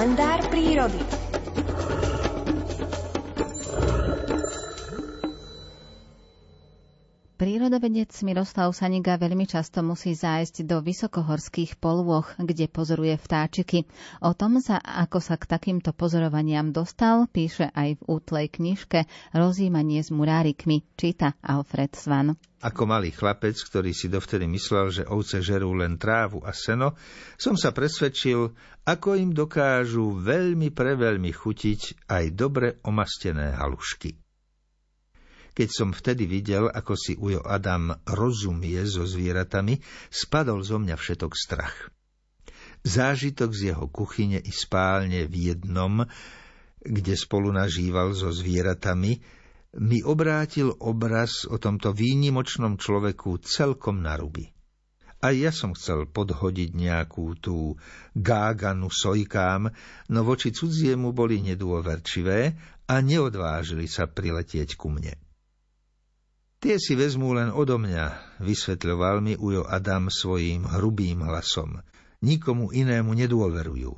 kalendár prírody. Prírodovedec Miroslav Saniga veľmi často musí zájsť do vysokohorských polôch, kde pozoruje vtáčiky. O tom sa, ako sa k takýmto pozorovaniam dostal, píše aj v útlej knižke Rozímanie s murárikmi, číta Alfred Svan. Ako malý chlapec, ktorý si dovtedy myslel, že ovce žerú len trávu a seno, som sa presvedčil, ako im dokážu veľmi preveľmi chutiť aj dobre omastené halušky. Keď som vtedy videl, ako si Ujo Adam rozumie so zvieratami, spadol zo mňa všetok strach. Zážitok z jeho kuchyne i spálne v jednom, kde spolu nažíval so zvieratami, mi obrátil obraz o tomto výnimočnom človeku celkom na ruby. A ja som chcel podhodiť nejakú tú gáganu sojkám, no voči cudziemu boli nedôverčivé a neodvážili sa priletieť ku mne. Tie si vezmú len odo mňa, vysvetľoval mi Ujo Adam svojím hrubým hlasom. Nikomu inému nedôverujú.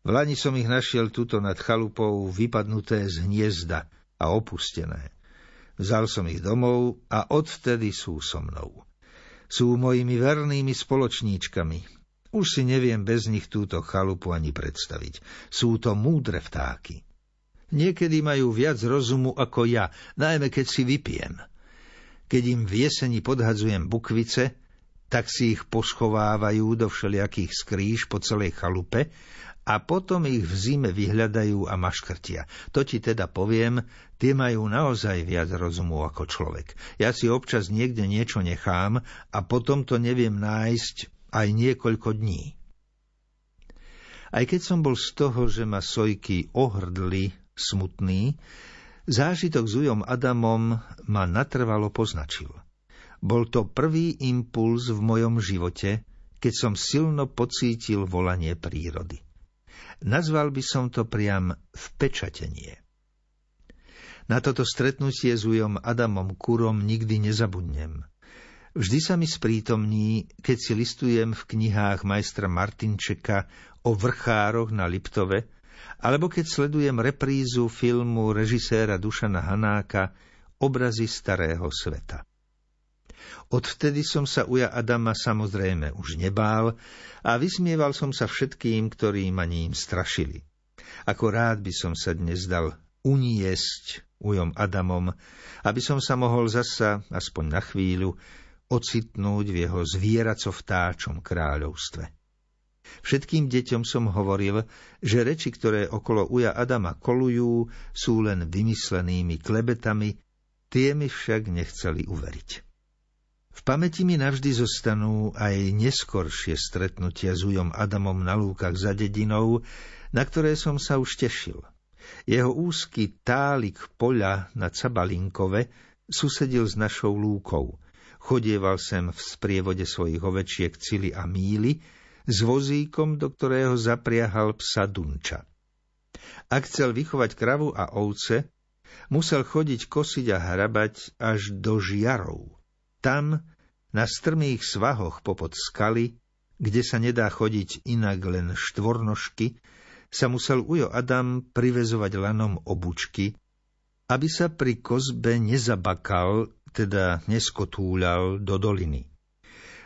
V lani som ich našiel tuto nad chalupou vypadnuté z hniezda a opustené. Vzal som ich domov a odvtedy sú so mnou. Sú mojimi vernými spoločníčkami. Už si neviem bez nich túto chalupu ani predstaviť. Sú to múdre vtáky. Niekedy majú viac rozumu ako ja, najmä keď si vypijem. Keď im v jeseni podhadzujem bukvice, tak si ich poschovávajú do všelijakých skrýž po celej chalupe a potom ich v zime vyhľadajú a maškrtia. To ti teda poviem, tie majú naozaj viac rozumu ako človek. Ja si občas niekde niečo nechám a potom to neviem nájsť aj niekoľko dní. Aj keď som bol z toho, že ma sojky ohrdli smutný, Zážitok s Ujom Adamom ma natrvalo poznačil. Bol to prvý impuls v mojom živote, keď som silno pocítil volanie prírody. Nazval by som to priam vpečatenie. Na toto stretnutie s Ujom Adamom Kurom nikdy nezabudnem. Vždy sa mi sprítomní, keď si listujem v knihách majstra Martinčeka o vrchároch na Liptove, alebo keď sledujem reprízu filmu režiséra Dušana Hanáka Obrazy starého sveta. Odvtedy som sa uja Adama samozrejme už nebál a vysmieval som sa všetkým, ktorí ma ním strašili. Ako rád by som sa dnes dal uniesť ujom Adamom, aby som sa mohol zasa, aspoň na chvíľu, ocitnúť v jeho zvieraco vtáčom kráľovstve. Všetkým deťom som hovoril, že reči, ktoré okolo uja Adama kolujú, sú len vymyslenými klebetami, tie mi však nechceli uveriť. V pamäti mi navždy zostanú aj neskoršie stretnutia s ujom Adamom na lúkach za dedinou, na ktoré som sa už tešil. Jeho úzky tálik poľa na Cabalinkove susedil s našou lúkou. Chodieval sem v sprievode svojich ovečiek Cili a Míly, s vozíkom, do ktorého zapriahal psa Dunča. Ak chcel vychovať kravu a ovce, musel chodiť kosiť a hrabať až do žiarov. Tam, na strmých svahoch popod skaly, kde sa nedá chodiť inak len štvornožky, sa musel Ujo Adam privezovať lanom obučky, aby sa pri kozbe nezabakal, teda neskotúľal do doliny.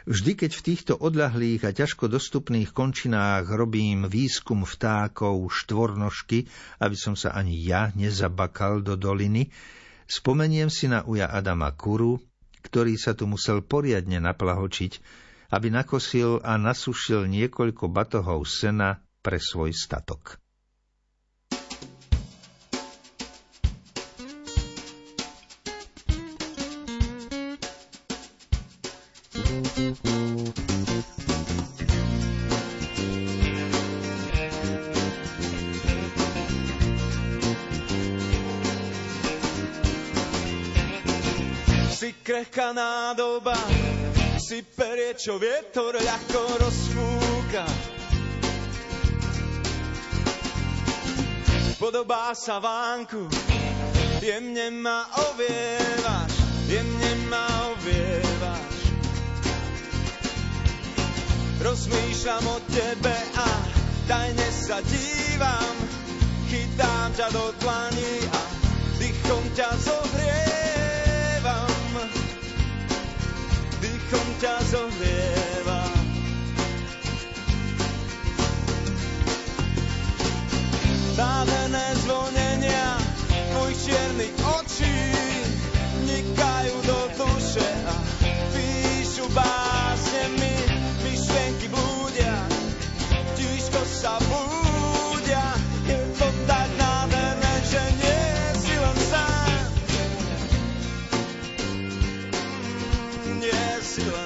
Vždy, keď v týchto odľahlých a ťažko dostupných končinách robím výskum vtákov štvornožky, aby som sa ani ja nezabakal do doliny, spomeniem si na uja Adama Kuru, ktorý sa tu musel poriadne naplahočiť, aby nakosil a nasušil niekoľko batohov sena pre svoj statok. Si krehká nádoba, si perie, čo vietor ľahko rozfúka. Podobá sa vánku, jemne ma ovievaš, jemne ma ovievaš. Rozmýšľam o tebe a tajne sa dívam, chytám ťa do dlani a dychom ťa zohriem. Sue.